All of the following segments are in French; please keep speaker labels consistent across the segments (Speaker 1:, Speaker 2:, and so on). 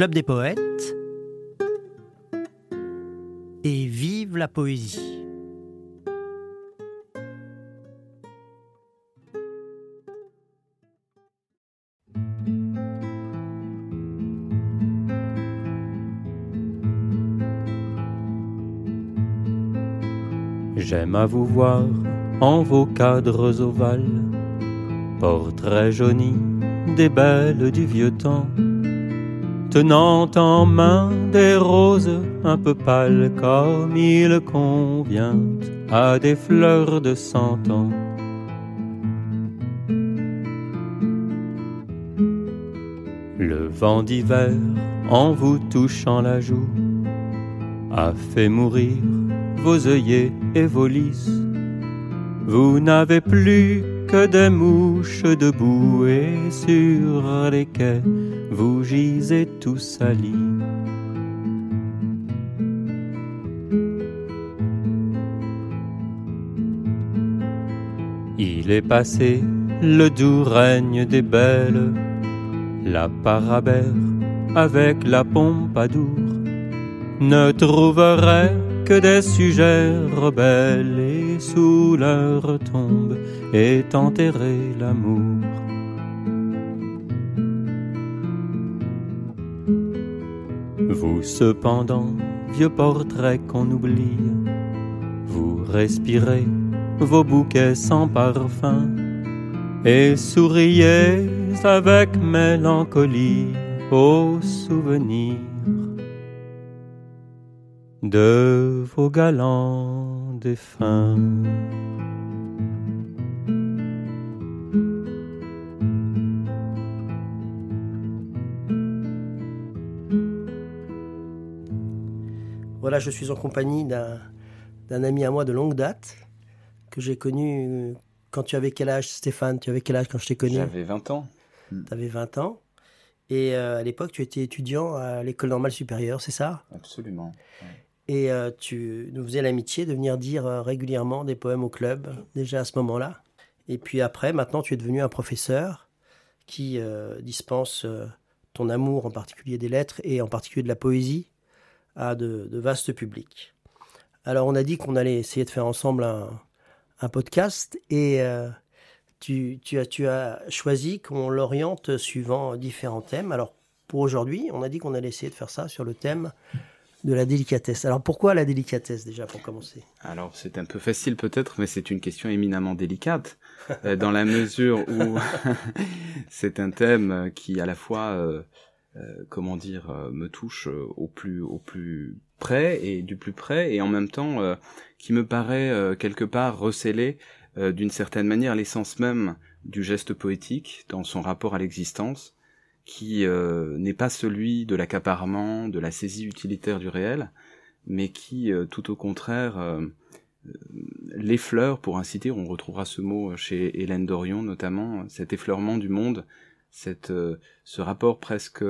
Speaker 1: Club des poètes et vive la poésie.
Speaker 2: J'aime à vous voir en vos cadres ovales, portraits jaunis des belles du vieux temps, tenant en main des roses un peu pâles comme il convient à des fleurs de cent ans. Le vent d'hiver en vous touchant la joue a fait mourir vos œillets et vos lys. Vous n'avez plus que des mouches debout et sur les quais vous gisez tout salis. Il est passé le doux règne des belles, la parabère avec la pompadour ne trouverait que des sujets rebelles sous leur tombe est enterré l'amour. Vous cependant, vieux portraits qu'on oublie, vous respirez vos bouquets sans parfum et souriez avec mélancolie aux souvenirs de vos galants
Speaker 1: Voilà, je suis en compagnie d'un ami à moi de longue date que j'ai connu euh, quand tu avais quel âge, Stéphane? Tu avais quel âge quand je t'ai connu?
Speaker 3: J'avais 20 ans.
Speaker 1: Tu avais 20 ans. Et euh, à l'époque, tu étais étudiant à l'école normale supérieure, c'est ça?
Speaker 3: Absolument.
Speaker 1: Et euh, tu nous faisais l'amitié de venir dire euh, régulièrement des poèmes au club, déjà à ce moment-là. Et puis après, maintenant, tu es devenu un professeur qui euh, dispense ton amour, en particulier des lettres et en particulier de la poésie, à de, vastes publics. Alors, on a dit qu'on allait essayer de faire ensemble un, podcast et tu, as, tu as choisi qu'on l'oriente suivant différents thèmes. Alors, pour aujourd'hui, on a dit qu'on allait essayer de faire ça sur le thème de la délicatesse. Alors pourquoi la délicatesse déjà pour commencer?
Speaker 3: Alors c'est un peu facile peut-être, mais c'est une question éminemment délicate euh, dans la mesure où c'est un thème qui à la fois, euh, euh, comment dire, me touche au plus au plus près et du plus près et en même temps qui me paraît quelque part receler d'une certaine manière l'essence même du geste poétique dans son rapport à l'existence qui euh, n'est pas celui de l'accaparement, de la saisie utilitaire du réel, mais qui, euh, tout au contraire, euh, l'effleure, pour ainsi dire, on retrouvera ce mot chez Hélène Dorion notamment, cet effleurement du monde, ce rapport presque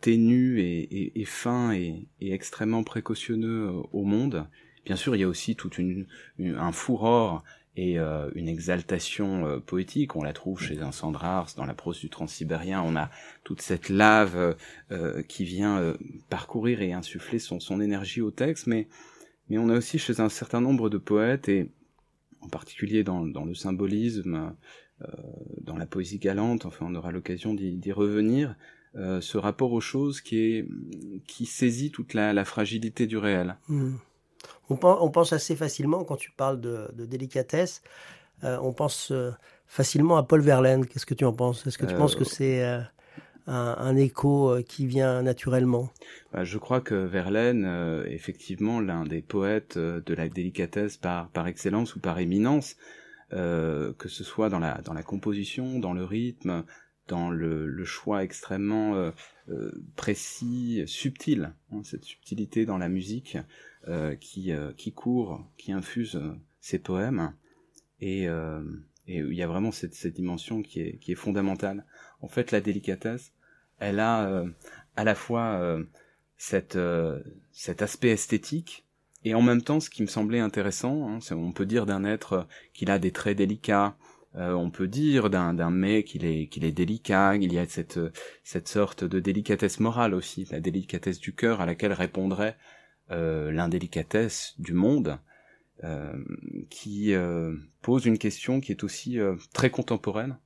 Speaker 3: ténu et, fin et, extrêmement précautionneux au monde. Bien sûr, il y a aussi tout une, un fourreur et euh, une exaltation euh, poétique. On la trouve chez un Sandrars, dans la prose du Transsibérien. On a toute cette lave euh, qui vient parcourir et insuffler son, son énergie au texte, mais, mais on a aussi chez un certain nombre de poètes, et en particulier dans, le symbolisme, dans la poésie galante, enfin on aura l'occasion d'y revenir, ce rapport aux choses qui, qui saisit toute la, la fragilité du réel.
Speaker 1: Mmh. On, pense assez facilement, quand tu parles de, délicatesse, euh, on pense euh, facilement à Paul Verlaine. Qu'est-ce que tu en penses? Est-ce que tu penses que euh, c'est un, écho qui vient naturellement?
Speaker 3: Bah, Je crois que Verlaine, effectivement, l'un des poètes de la délicatesse par, par excellence ou par éminence, que ce soit dans la, dans la composition, dans le rythme, dans le, choix extrêmement précis, subtil, hein, cette subtilité dans la musique, euh, qui, euh, qui court, qui infuse euh, ses poèmes, et, il y a vraiment cette, dimension qui est, fondamentale. En fait, la délicatesse, elle a à la fois cet aspect esthétique, et en même temps, ce qui me semblait intéressant, hein, on peut dire d'un être qu'il a des traits délicats, Euh, on peut dire d'un mets qu'il est qu'il est délicat, il y a cette cette sorte de délicatesse morale aussi, la délicatesse du cœur à laquelle répondrait euh, l'indélicatesse du monde, euh, qui pose une question qui est aussi très contemporaine.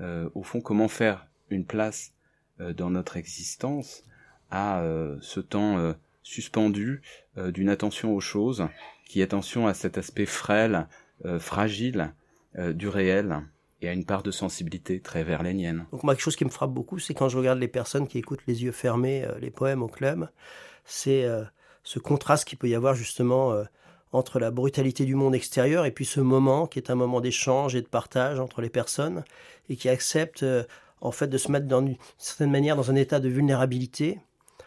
Speaker 3: Au fond, comment faire une place dans notre existence à ce temps suspendu d'une attention aux choses, qui attention à cet aspect frêle, fragile du réel et à une part de sensibilité très verlénienne.
Speaker 1: Donc moi, quelque chose qui me frappe beaucoup, c'est quand je regarde les personnes qui écoutent les yeux fermés les poèmes au club, c'est ce contraste qu'il peut y avoir justement entre la brutalité du monde extérieur et puis ce moment qui est un moment d'échange et de partage entre les personnes et qui accepte euh, en fait de se mettre d'une certaine manière dans un état de vulnérabilité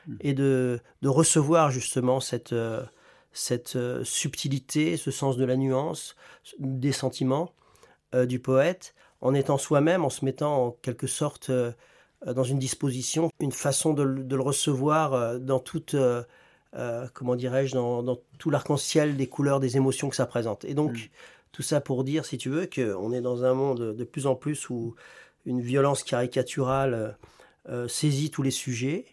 Speaker 1: hmm. et de, de recevoir justement cette, euh, cette euh, subtilité, ce sens de la nuance, des sentiments du poète, en étant soi-même, en se mettant en quelque sorte dans une disposition, une façon de, de le recevoir dans toute euh, comment dirais-je, dans, tout l'arc-en-ciel des couleurs, des émotions que ça présente. Et donc, mm. tout ça pour dire, si tu veux, qu'on est dans un monde de plus en plus où une violence caricaturale euh, saisit tous les sujets.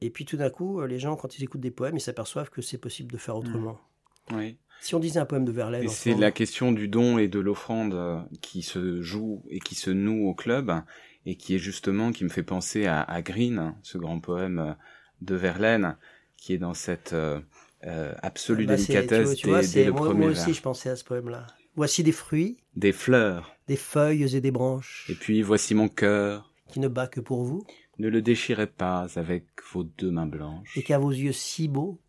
Speaker 1: Et puis tout d'un coup, les gens, quand ils écoutent des poèmes, ils s'aperçoivent que c'est possible de faire mm. autrement.
Speaker 3: Oui.
Speaker 1: Si on disait un poème de Verlaine.
Speaker 3: C'est la question du don et de l'offrande euh, qui se joue et qui se noue au club et qui est justement, qui me fait penser à, à Green, ce grand poème de Verlaine, qui est dans cette euh, euh absolue ah bah délicatesse tu vois, tu vois,
Speaker 1: moi, aussi, je pensais à ce poème-là. Voici des fruits.
Speaker 3: Des fleurs.
Speaker 1: Des feuilles et des branches.
Speaker 3: Et puis voici mon cœur.
Speaker 1: Qui ne bat que pour vous.
Speaker 3: Ne le déchirez pas avec vos deux mains blanches.
Speaker 1: Et qu'à vos yeux si beaux,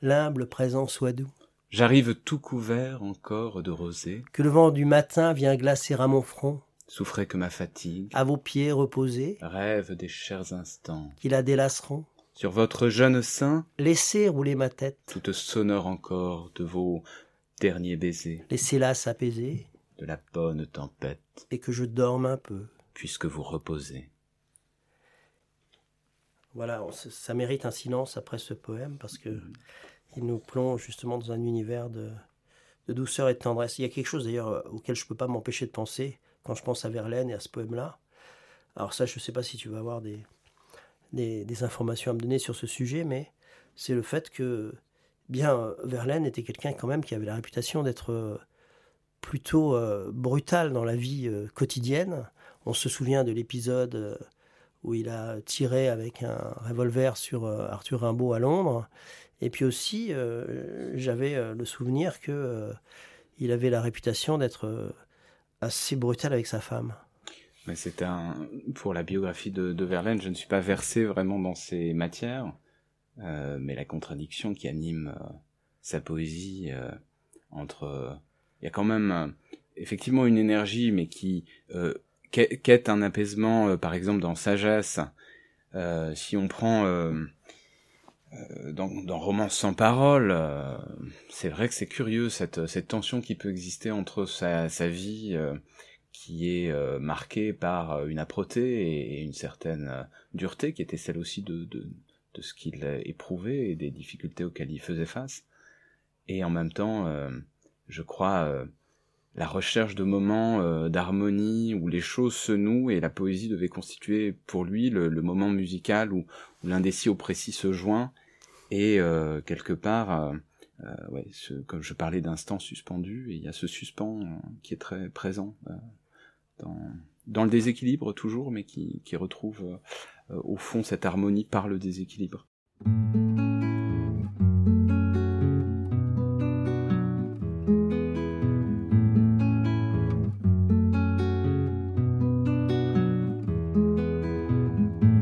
Speaker 1: l'humble présent soit doux.
Speaker 3: J'arrive tout couvert encore de rosée.
Speaker 1: Que le vent du matin vient glacer à mon front.
Speaker 3: Souffrez que ma fatigue.
Speaker 1: À vos pieds reposés.
Speaker 3: Rêve des chers instants.
Speaker 1: Qui la délaceront.
Speaker 3: Sur votre jeune sein,
Speaker 1: laissez rouler ma tête,
Speaker 3: toute sonore encore de vos derniers baisers.
Speaker 1: Laissez-la s'apaiser,
Speaker 3: de la bonne tempête,
Speaker 1: et que je dorme un peu,
Speaker 3: puisque vous reposez.
Speaker 1: Voilà, ça mérite un silence après ce poème parce que mm. il nous plonge justement dans un univers de, de, douceur et de tendresse. Il y a quelque chose d'ailleurs euh, auquel je ne peux pas m'empêcher de penser quand je pense à Verlaine et à ce poème-là. Alors ça, je ne sais pas si tu vas avoir des, des, informations à me donner sur ce sujet, mais c'est le fait que, bien, Verlaine était quelqu'un quand même qui avait la réputation d'être euh, plutôt euh, brutal dans la vie euh, quotidienne. On se souvient de l'épisode où il a tiré avec un revolver sur Arthur Rimbaud à Londres. Et puis aussi, j'avais le souvenir que il avait la réputation d'être assez brutal avec sa femme.
Speaker 3: Mais c'est un pour la biographie de, Verlaine, je ne suis pas versé vraiment dans ces matières, euh, mais la contradiction qui anime euh, sa poésie euh, entre, il y a quand même euh, effectivement une énergie, mais qui quête un apaisement, par exemple dans Sagesse. si on prend dans, dans Romance sans parole, c'est vrai que c'est curieux cette, cette tension qui peut exister entre sa, sa vie qui est euh, marqué par euh, une âpreté et, une certaine euh, dureté qui était celle aussi de, de, de ce qu'il éprouvait et des difficultés auxquelles il faisait face. Et en même temps, je crois, la recherche de moments d'harmonie où les choses se nouent et la poésie devait constituer pour lui le, moment musical où, l'indécis au précis se joint et quelque part euh, comme je parlais d'instant suspendu, et il y a ce suspens qui est très présent dans, le déséquilibre toujours, mais qui, retrouve euh, au fond cette harmonie par le déséquilibre.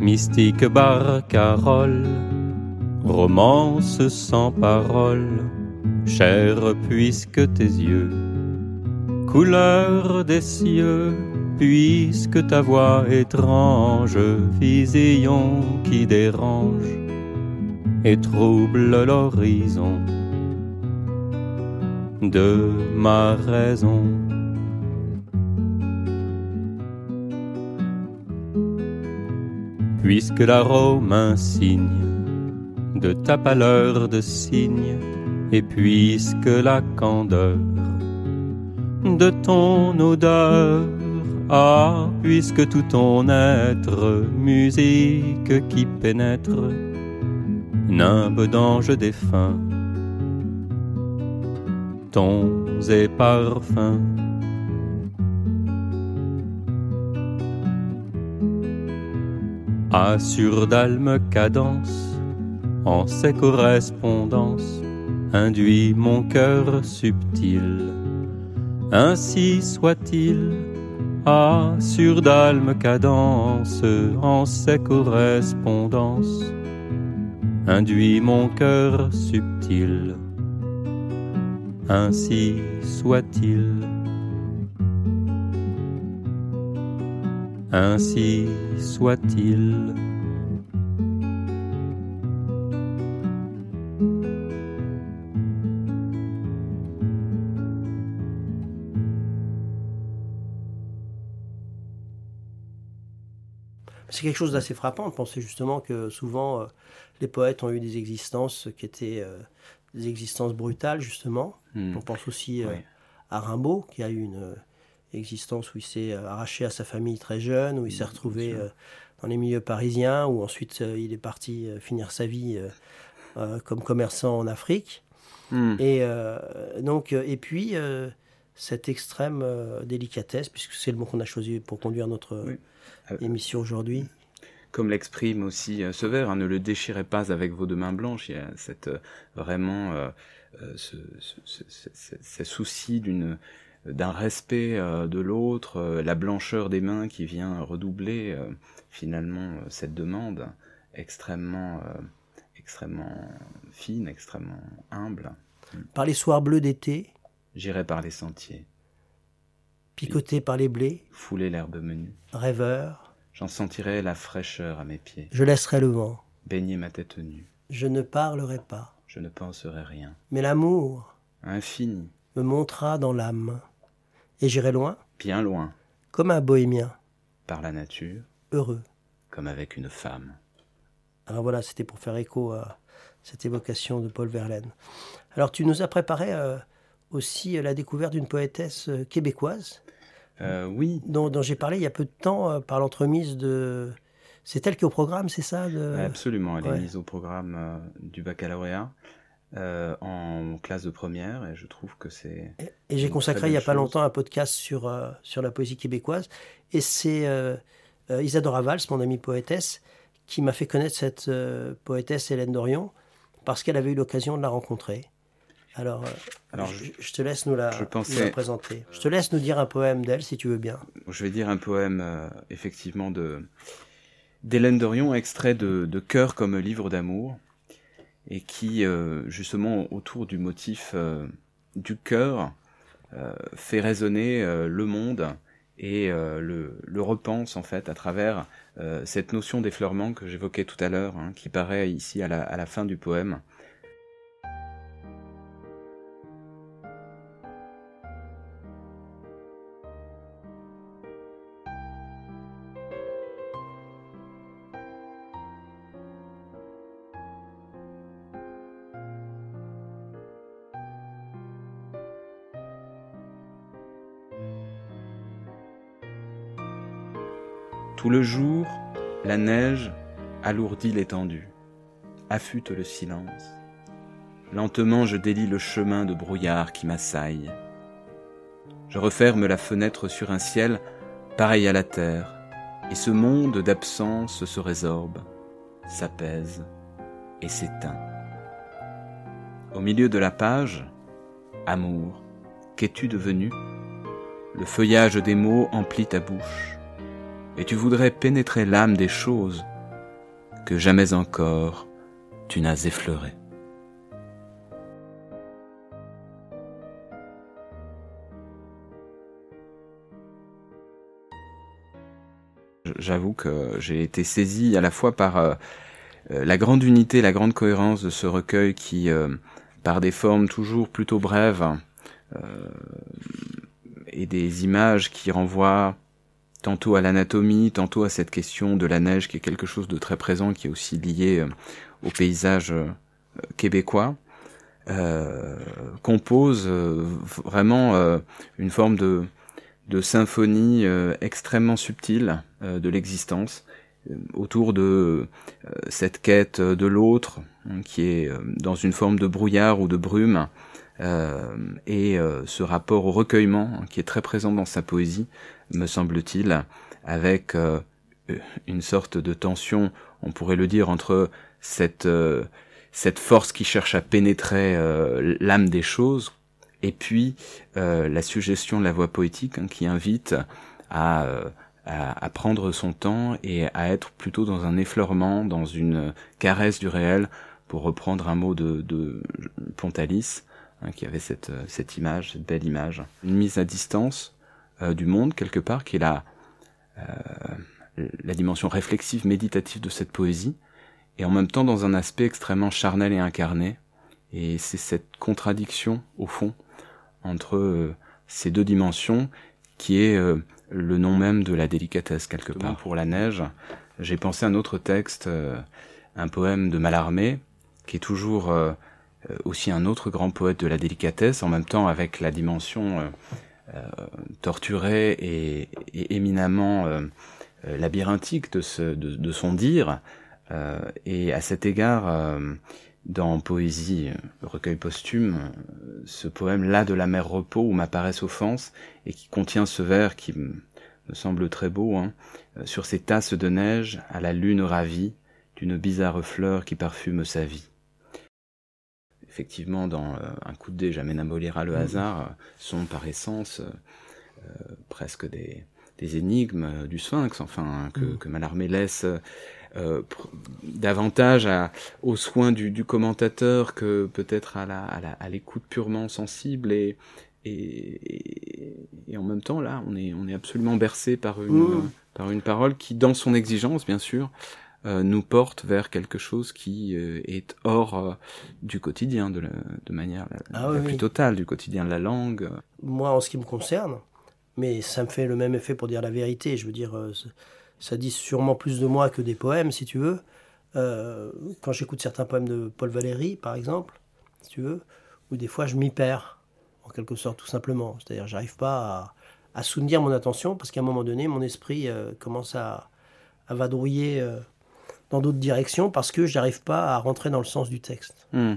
Speaker 2: Mystique barcarolle, romance sans parole, chère puisque tes yeux couleur des cieux, puisque ta voix étrange, vision qui dérange et trouble l'horizon de ma raison. Puisque l'arôme insigne de ta pâleur de cygne, et puisque la candeur de ton odeur. Ah, puisque tout ton être, musique qui pénètre, nimbe d'ange défunt, tons et parfums. Assure cadence, en ses correspondances, induit mon cœur subtil. Ainsi soit-il, assure cadence, en ses correspondances, induit mon cœur subtil. Ainsi soit-il. Ainsi soit-il.
Speaker 1: C'est quelque chose d'assez frappant de penser justement que souvent euh, les poètes ont eu des existences qui étaient euh, des existences brutales justement. Hmm. On pense aussi euh, à Rimbaud qui a eu une existence où il s'est euh, arraché à sa famille très jeune, où il s'est retrouvé euh, dans les milieux parisiens, où ensuite euh, il est parti finir sa vie comme commerçant en Afrique. Mmh. Et donc, et puis cette extrême délicatesse, puisque c'est le mot qu'on a choisi pour conduire notre émission aujourd'hui.
Speaker 3: Comme l'exprime aussi ce vers, hein, ne le déchirez pas avec vos deux mains blanches. Il y a cette vraiment ce, ce, souci d'une d'un respect euh, de l'autre, euh, la blancheur des mains qui vient redoubler euh, finalement cette demande extrêmement, extrêmement fine, extrêmement humble.
Speaker 1: Par les soirs bleus d'été?
Speaker 3: J'irai par les sentiers.
Speaker 1: Picoté par les blés?
Speaker 3: Fouler l'herbe menue.
Speaker 1: Rêveur?
Speaker 3: J'en sentirai la fraîcheur à mes pieds.
Speaker 1: Je laisserai le vent.
Speaker 3: Baigner ma tête nue.
Speaker 1: Je ne parlerai pas.
Speaker 3: Je ne penserai rien.
Speaker 1: Mais l'amour
Speaker 3: infini
Speaker 1: me montra dans l'âme et j'irai loin
Speaker 3: Bien loin.
Speaker 1: Comme un bohémien.
Speaker 3: Par la nature.
Speaker 1: Heureux.
Speaker 3: Comme avec une femme.
Speaker 1: Alors voilà, c'était pour faire écho à cette évocation de Paul Verlaine. Alors tu nous as préparé euh, aussi la découverte d'une poétesse euh, québécoise.
Speaker 3: Euh, oui.
Speaker 1: Dont, j'ai parlé il y a peu de temps par l'entremise de... C'est elle qui est au programme, c'est ça
Speaker 3: Absolument, elle est mise au programme du baccalauréat. Euh, en classe de première et je trouve que c'est.
Speaker 1: Et, j'ai consacré il n'y a pas longtemps un podcast sur, euh, sur la poésie québécoise et c'est euh, Isadora Valls, mon amie poétesse, qui m'a fait connaître cette poétesse Hélène Dorion parce qu'elle avait eu l'occasion de la rencontrer. Alors, Alors je, te laisse nous la, présenter. Je te laisse nous dire un poème d'elle si tu veux bien.
Speaker 3: Je vais dire un poème effectivement de d'Hélène Dorion, extrait de, de Cœur comme livre d'amour et qui, euh, justement, autour du motif euh, du cœur, euh, fait résonner le monde et le, repense en fait à travers cette notion d'effleurement que j'évoquais tout à l'heure, hein, qui paraît ici à la fin du poème. Tout le jour, la neige alourdit l'étendue, affûte le silence. Lentement je délie le chemin de brouillard qui m'assaille. Je referme la fenêtre sur un ciel pareil à la terre, et ce monde d'absence se résorbe, s'apaise et s'éteint. Au milieu de la page, amour, qu'es-tu devenu? Le feuillage des mots emplit ta bouche et tu voudrais pénétrer l'âme des choses que jamais encore tu n'as effleurées. J'avoue que j'ai été saisi à la fois par euh, euh, la grande unité, la grande cohérence de ce recueil qui, euh, par des formes toujours plutôt brèves et des images qui renvoient tantôt à l'anatomie, tantôt à cette question de la neige qui est quelque chose de très présent, qui est aussi lié euh, au paysage euh, québécois. compose vraiment une forme de, de symphonie extrêmement subtile de l'existence autour de cette quête de l'autre hein, qui est dans une forme de brouillard ou de brume et ce rapport au recueillement hein, qui est très présent dans sa poésie me semble-t-il avec une sorte de tension, on pourrait le dire, entre cette, euh, cette force qui cherche à pénétrer euh, l'âme des choses, et puis euh, la suggestion de la voix poétique hein, qui invite à, à, prendre son temps et à être plutôt dans un effleurement, dans une caresse du réel, pour reprendre un mot de, de Pontalis, hein, qui avait cette, cette image, cette belle image, une mise à distance du monde quelque part, qui est la la dimension réflexive, méditative de cette poésie, et en même temps dans un aspect extrêmement charnel et incarné. Et c'est cette contradiction, au fond, entre euh, ces deux dimensions qui est euh, le nom même de la délicatesse quelque part. Pour la neige, j'ai pensé à un autre texte, euh, un poème de Mallarmé, qui est toujours aussi un autre grand poète de la délicatesse, en même temps avec la dimension torturée et, et éminemment euh, labyrinthique de, son dire. Euh, et à cet égard, euh, dans Poésie, recueil posthume, ce poème là de la mer repos où m'apparaissent offenses et qui contient ce vers qui me semble très beau, hein, sur ces tasses de neige à la lune ravie d'une bizarre fleur qui parfume sa vie. Effectivement, dans Un coup de dé, jamais n'abolira le mmh. hasard, sont par essence presque des, des énigmes euh, du sphinx, enfin, que, mm. que Mallarmé laisse euh, davantage à, aux soins du, du commentateur que peut-être à, la, à, l'écoute purement sensible et, et, et, en même temps là on est, on est absolument bercé par une, mm. par une parole qui dans son exigence bien sûr euh, nous porte vers quelque chose qui est hors du quotidien de, de manière la, ah plus totale du quotidien de la langue.
Speaker 1: Moi en ce qui me concerne, mais ça me fait le même effet pour dire la vérité. Je veux dire, euh, ça dit sûrement plus de moi que des poèmes, si tu veux. Euh, quand j'écoute certains poèmes de Paul Valéry, par exemple, si tu veux, où des fois je m'y perds, en quelque sorte, tout simplement. C'est-à-dire, j'arrive pas à, à, soutenir mon attention parce qu'à un moment donné, mon esprit euh, commence à, à vadrouiller dans d'autres directions parce que j'arrive pas à rentrer dans le sens du texte.
Speaker 3: Hmm.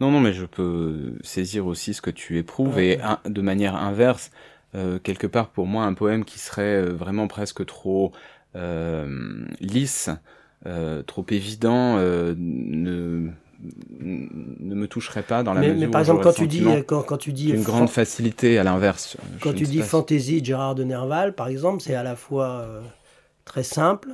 Speaker 3: Non, non, mais je peux saisir aussi ce que tu éprouves et de manière inverse, euh, quelque part pour moi un poème qui serait euh, vraiment presque trop euh, lisse, trop évident, ne ne me toucherait pas dans la
Speaker 1: mais,
Speaker 3: mesure
Speaker 1: mais par exemple quand tu dis quand, quand, tu dis
Speaker 3: une grande facilité à l'inverse
Speaker 1: quand tu dis fantaisie de Gérard de Nerval par exemple c'est à la fois très simple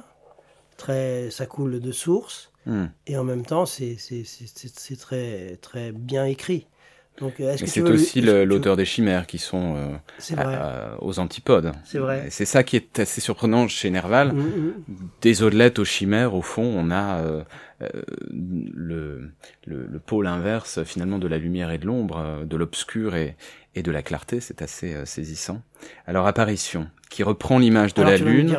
Speaker 1: très ça coule de source hmm. et en même temps c'est c'est très très bien écrit
Speaker 3: euh, c'est aussi l'auteur des chimères qui sont euh, aux antipodes.
Speaker 1: C'est vrai.
Speaker 3: C'est ça qui est assez surprenant chez Nerval. Mm, mm. Des odelettes aux chimères, au fond, on a euh, le, le, pôle inverse finalement de la lumière et de l'ombre, de l'obscur et, et de la clarté. C'est assez saisissant. Alors apparition, qui reprend l'image de la lune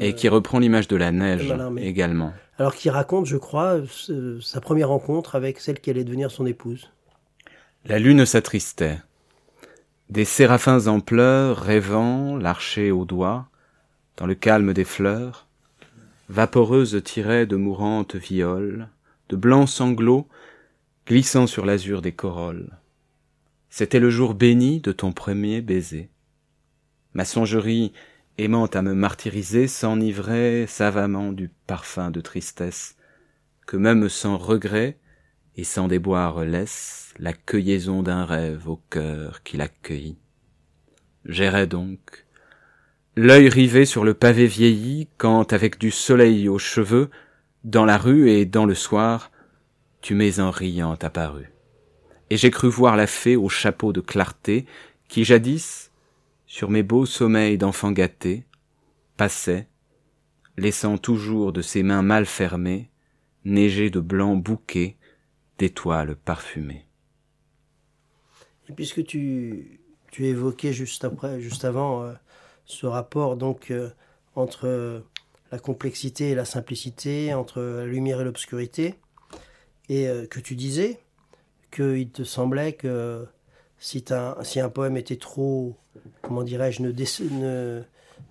Speaker 3: et qui reprend l'image de la neige également.
Speaker 1: Alors qui raconte, je crois, sa première rencontre avec celle qui allait devenir son épouse.
Speaker 3: La lune s'attristait. Des séraphins en pleurs, rêvant, l'archer au doigt, dans le calme des fleurs, vaporeuses tiraient de mourantes violes, de blancs sanglots glissant sur l'azur des corolles. C'était le jour béni de ton premier baiser. Ma songerie, aimant à me martyriser, s'enivrait savamment du parfum de tristesse, que même sans regret et sans déboire laisse, la cueillaison d'un rêve au cœur qui l'accueillit. J'errais donc, l'œil rivé sur le pavé vieilli, quand avec du soleil aux cheveux, dans la rue et dans le soir, tu m'es en riant apparu. Et j'ai cru voir la fée au chapeau de clarté, qui jadis, sur mes beaux sommeils d'enfant gâté, passait, laissant toujours de ses mains mal fermées, neiger de blancs bouquets d'étoiles parfumées.
Speaker 1: Et puisque tu, tu évoquais juste après, juste avant, euh, ce rapport donc euh, entre la complexité et la simplicité, entre la lumière et l'obscurité, et euh, que tu disais qu'il te semblait que si, un, si un poème était trop, comment dirais-je, ne, ne,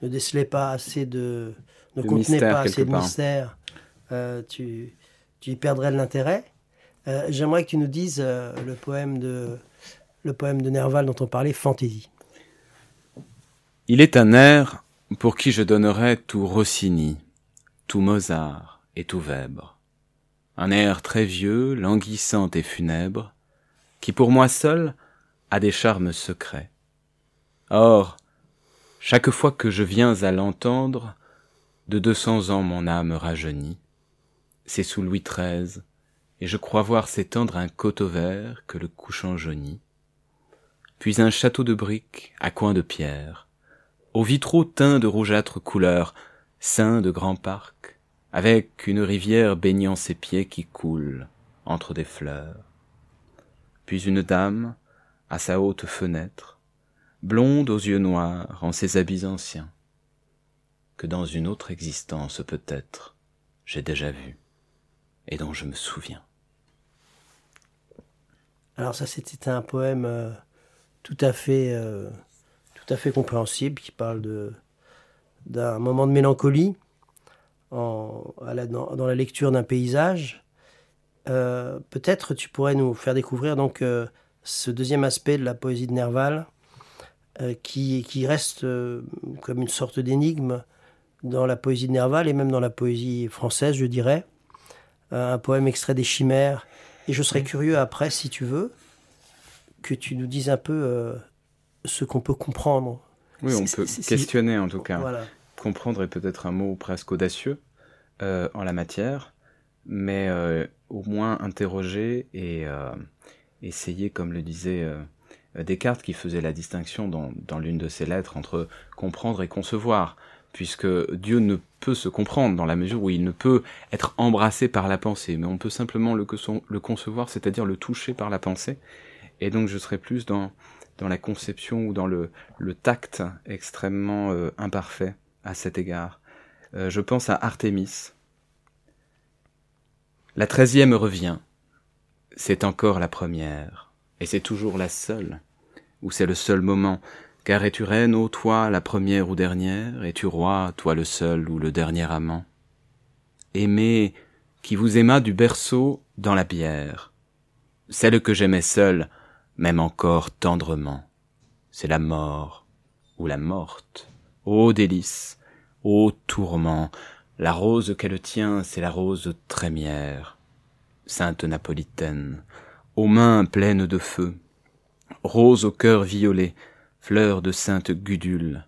Speaker 1: ne, décelait pas assez de, ne contenait pas assez de mystère, euh, tu, tu y perdrais de l'intérêt. Euh, j'aimerais que tu nous dises euh, le poème de le poème de Nerval dont on parlait, Fantaisie.
Speaker 3: Il est un air pour qui je donnerais tout Rossini, tout Mozart et tout Weber. Un air très vieux, languissant et funèbre, qui pour moi seul a des charmes secrets. Or, chaque fois que je viens à l'entendre, de deux cents ans mon âme rajeunit. C'est sous Louis XIII, et je crois voir s'étendre un coteau vert que le couchant jaunit. Puis un château de briques à coins de pierre, aux vitraux teints de rougeâtre couleur, sein de grands parcs, avec une rivière baignant ses pieds qui coule entre des fleurs. Puis une dame, à sa haute fenêtre, blonde aux yeux noirs en ses habits anciens, que dans une autre existence peut-être j'ai déjà vue et dont je me souviens.
Speaker 1: Alors ça c'était un poème euh, tout à fait euh, tout à fait compréhensible qui parle d'un moment de mélancolie dans, la lecture d'un paysage. Euh, peut-être tu pourrais nous faire découvrir donc ce deuxième aspect de la poésie de Nerval qui, qui reste comme une sorte d'énigme dans la poésie de Nerval et même dans la poésie française, je dirais. un poème extrait des Chimères et je serais curieux après, si tu veux, que tu nous dises un peu euh, ce qu'on peut comprendre.
Speaker 3: Oui, on peut questionner en tout cas. Comprendre est peut-être un mot presque audacieux euh, en la matière, mais euh, au moins interroger et essayer, comme le disait Descartes, qui faisait la distinction dans, dans l'une de ses lettres entre comprendre et concevoir puisque Dieu ne peut se comprendre dans la mesure où il ne peut être embrassé par la pensée, mais on peut simplement le, concevoir, c'est-à-dire le toucher par la pensée. Et donc je serais plus dans, la conception ou dans le, le tact extrêmement euh, imparfait à cet égard. Euh, je pense à Artémis. La treizième revient. C'est encore la première, et c'est toujours la seule, ou c'est le seul moment car es-tu reine, ô toi, la première ou dernière? Es-tu roi, toi le seul ou le dernier amant? Aimé, qui vous aima du berceau dans la bière, celle que j'aimais seule, même encore tendrement, c'est la mort ou la morte. Ô délice, ô tourment, la rose qu'elle tient, c'est la rose trémière. Sainte Napolitaine, aux mains pleines de feu, rose au cœur violet, Fleur de sainte Gudule,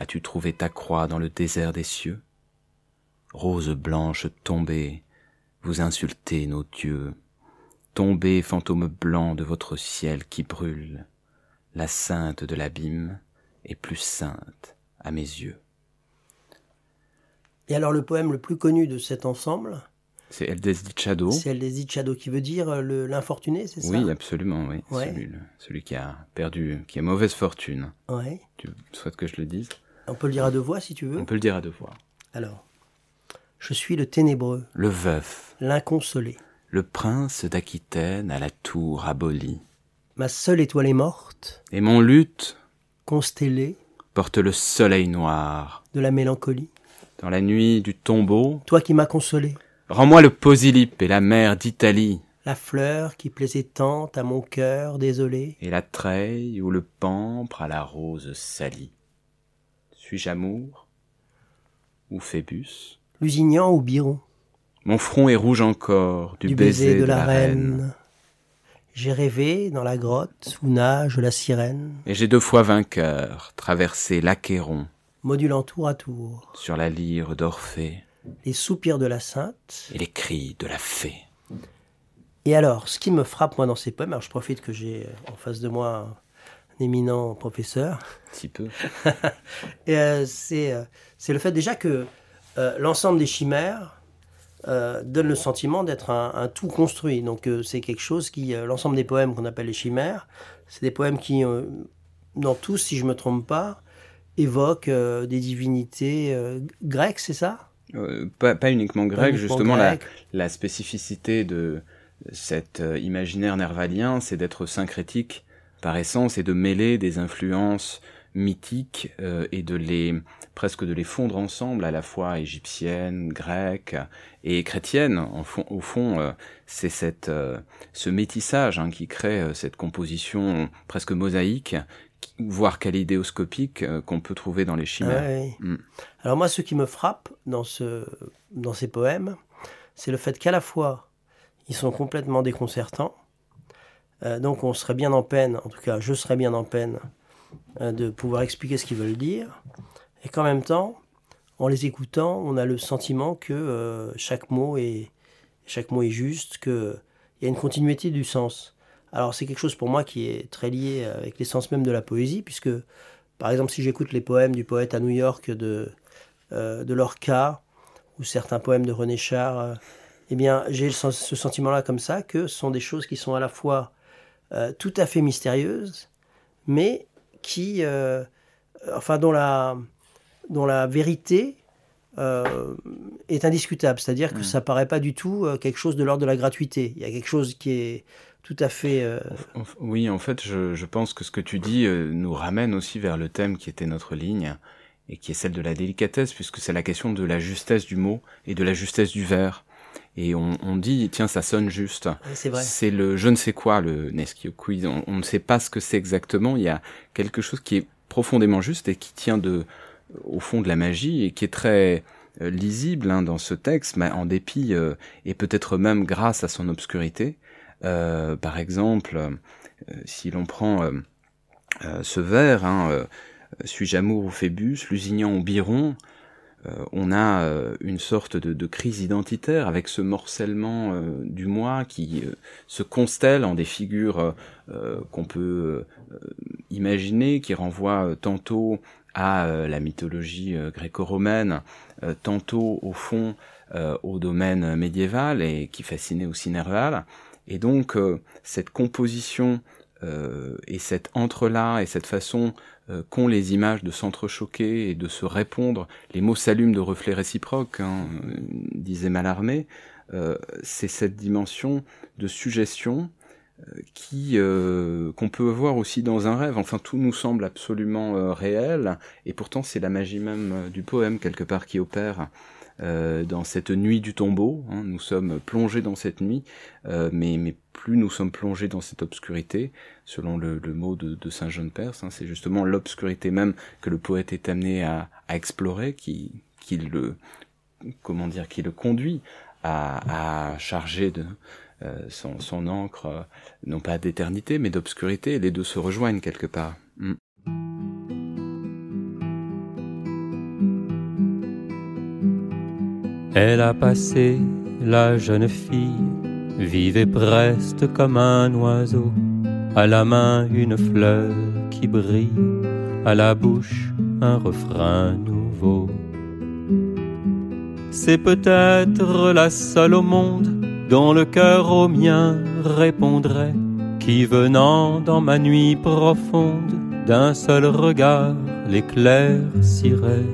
Speaker 3: as-tu trouvé ta croix dans le désert des cieux? Rose blanche tombée, vous insultez nos dieux. Tombez, fantôme blanc de votre ciel qui brûle, la sainte de l'abîme est plus sainte à mes yeux.
Speaker 1: Et alors le poème le plus connu de cet ensemble?
Speaker 3: C'est El Desdichado.
Speaker 1: C'est El Desdichado qui veut dire euh, l'infortuné, c'est ça?
Speaker 3: Oui, absolument, oui. Celui, qui a perdu, qui a mauvaise fortune.
Speaker 1: Ouais.
Speaker 3: Tu souhaites que je le dise?
Speaker 1: On peut le dire à deux voix si tu veux.
Speaker 3: On peut le dire à deux voix.
Speaker 1: Alors, je suis le ténébreux.
Speaker 3: Le veuf.
Speaker 1: L'inconsolé.
Speaker 3: Le prince d'Aquitaine à la tour abolie.
Speaker 1: Ma seule étoile est morte.
Speaker 3: Et mon luth,
Speaker 1: constellé,
Speaker 3: porte le soleil noir.
Speaker 1: De la mélancolie.
Speaker 3: Dans la nuit du tombeau.
Speaker 1: Toi qui m'as consolé.
Speaker 3: Rends-moi le posylipe et la mer d'Italie.
Speaker 1: La fleur qui plaisait tant à mon cœur désolé.
Speaker 3: Et la treille ou le pampre à la rose salie. Suis-je amour ou Phébus?
Speaker 1: Lusignan ou Biron?
Speaker 3: Mon front est rouge encore du, baiser, de, la, reine.
Speaker 1: J'ai rêvé dans la grotte où nage la sirène.
Speaker 3: Et j'ai deux fois vainqueur traversé l'Achéron.
Speaker 1: Modulant tour à tour.
Speaker 3: Sur la lyre d'Orphée
Speaker 1: les soupirs de la sainte
Speaker 3: et les cris de la fée.
Speaker 1: Et alors, ce qui me frappe moi dans ces poèmes, alors je profite que j'ai euh, en face de moi un éminent professeur.
Speaker 3: Si peu.
Speaker 1: et euh, c'est, euh, c'est le fait déjà que l'ensemble des chimères donne le sentiment d'être un, tout construit. Donc c'est quelque chose qui, l'ensemble des poèmes qu'on appelle les chimères, c'est des poèmes qui, dans tous, si je me trompe pas, évoquent des divinités grecques, c'est ça?
Speaker 3: Euh, pas, pas, uniquement grec, justement La, la, spécificité de, cet imaginaire nervalien, c'est d'être syncrétique par essence et de mêler des influences mythiques et de les presque de les fondre ensemble, à la fois égyptienne, grecque et chrétienne. au fond, euh, c'est cette, euh, ce métissage hein, qui crée euh, cette composition presque mosaïque, voire kaléidéoscopique, qu'on peut trouver dans les chimères.
Speaker 1: Mm. Alors moi, ce qui me frappe dans, ce, dans ces poèmes, c'est le fait qu'à la fois, ils sont complètement déconcertants, donc on serait bien en peine, en tout cas je serais bien en peine, de pouvoir expliquer ce qu'ils veulent dire, et qu'en même temps, en les écoutant, on a le sentiment que euh, chaque mot est chaque mot est juste, qu'il y a une continuité du sens. Alors c'est quelque chose pour moi qui est très lié avec l'essence même de la poésie, puisque par exemple si j'écoute les poèmes du poète à New York de, euh, de Lorca, ou certains poèmes de René Char, euh, eh bien j'ai ce sentiment-là comme ça, que ce sont des choses qui sont à la fois tout à fait mystérieuses, mais qui, enfin dont la, dont la vérité euh, est indiscutable. C'est-à-dire que mm. ça paraît pas du tout euh, quelque chose de l'ordre de la gratuité. Il y a quelque chose qui est tout à fait... Euh,
Speaker 3: oui, en fait, je, pense que ce que tu dis nous ramène aussi vers le thème qui était notre ligne et qui est celle de la délicatesse, puisque c'est la question de la justesse du mot et de la justesse du vers. Et on, dit, tiens, ça sonne juste.
Speaker 1: c'est vrai.
Speaker 3: C'est le je ne sais quoi, le Neskio Quiz. On, on ne sait pas ce que c'est exactement. Il y a quelque chose qui est profondément juste et qui tient de, au fond de la magie et qui est très euh, lisible hein, dans ce texte, mais en dépit euh, et peut-être même grâce à son obscurité. Euh, par exemple, si l'on prend ce vers, hein, suis-je amour ou Phébus, Lusignan ou Biron, on a une sorte de, de, crise identitaire avec ce morcellement du moi qui se constelle en des figures qu'on peut imaginer, qui renvoient tantôt à euh, la mythologie euh, gréco-romaine, euh, tantôt au fond au domaine médiéval et qui fascinait aussi Nerval. Et donc cette composition et cet entre-là et cette façon qu'ont les images de s'entrechoquer et de se répondre, les mots s'allument de reflets réciproques, hein, disait Mallarmé, c'est cette dimension de suggestion qui euh, qu'on peut voir aussi dans un rêve. Enfin, tout nous semble absolument euh, réel, et pourtant c'est la magie même euh, du poème quelque part qui opère dans cette nuit du tombeau. Hein. Nous sommes plongés dans cette nuit, mais, mais plus nous sommes plongés dans cette obscurité, selon le, mot de, Saint Jean de Perse, hein, c'est justement l'obscurité même que le poète est amené à, explorer, qui, qui le comment dire, qui le conduit à, à charger de euh, son, encre, euh, non pas d'éternité, mais d'obscurité, les deux se rejoignent quelque part. Mm.
Speaker 2: Elle a passé, la jeune fille, vivait preste comme un oiseau, à la main une fleur qui brille, à la bouche un refrain nouveau. C'est peut-être la seule au monde dont le cœur au mien répondrait, qui venant dans ma nuit profonde, d'un seul regard l'éclaircirait.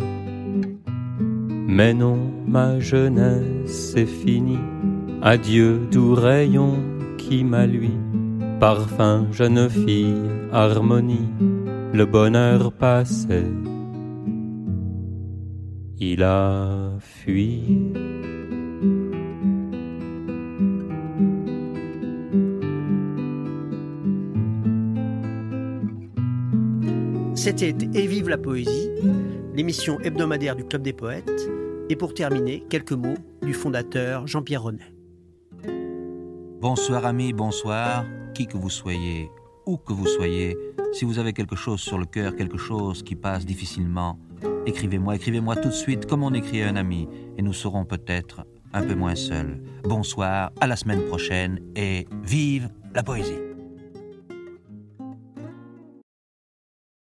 Speaker 2: Mais non, ma jeunesse est finie, adieu doux rayon qui m'a lui, parfum jeune fille, harmonie, le bonheur passé. Il a fui.
Speaker 1: C'était Et vive la poésie, l'émission hebdomadaire du Club des poètes. Et pour terminer, quelques mots du fondateur Jean-Pierre Renet.
Speaker 4: Bonsoir amis, bonsoir, qui que vous soyez, où que vous soyez, si vous avez quelque chose sur le cœur, quelque chose qui passe difficilement, écrivez-moi, écrivez-moi tout de suite comme on écrit à un ami, et nous serons peut-être un peu moins seuls. Bonsoir, à la semaine prochaine, et vive la poésie.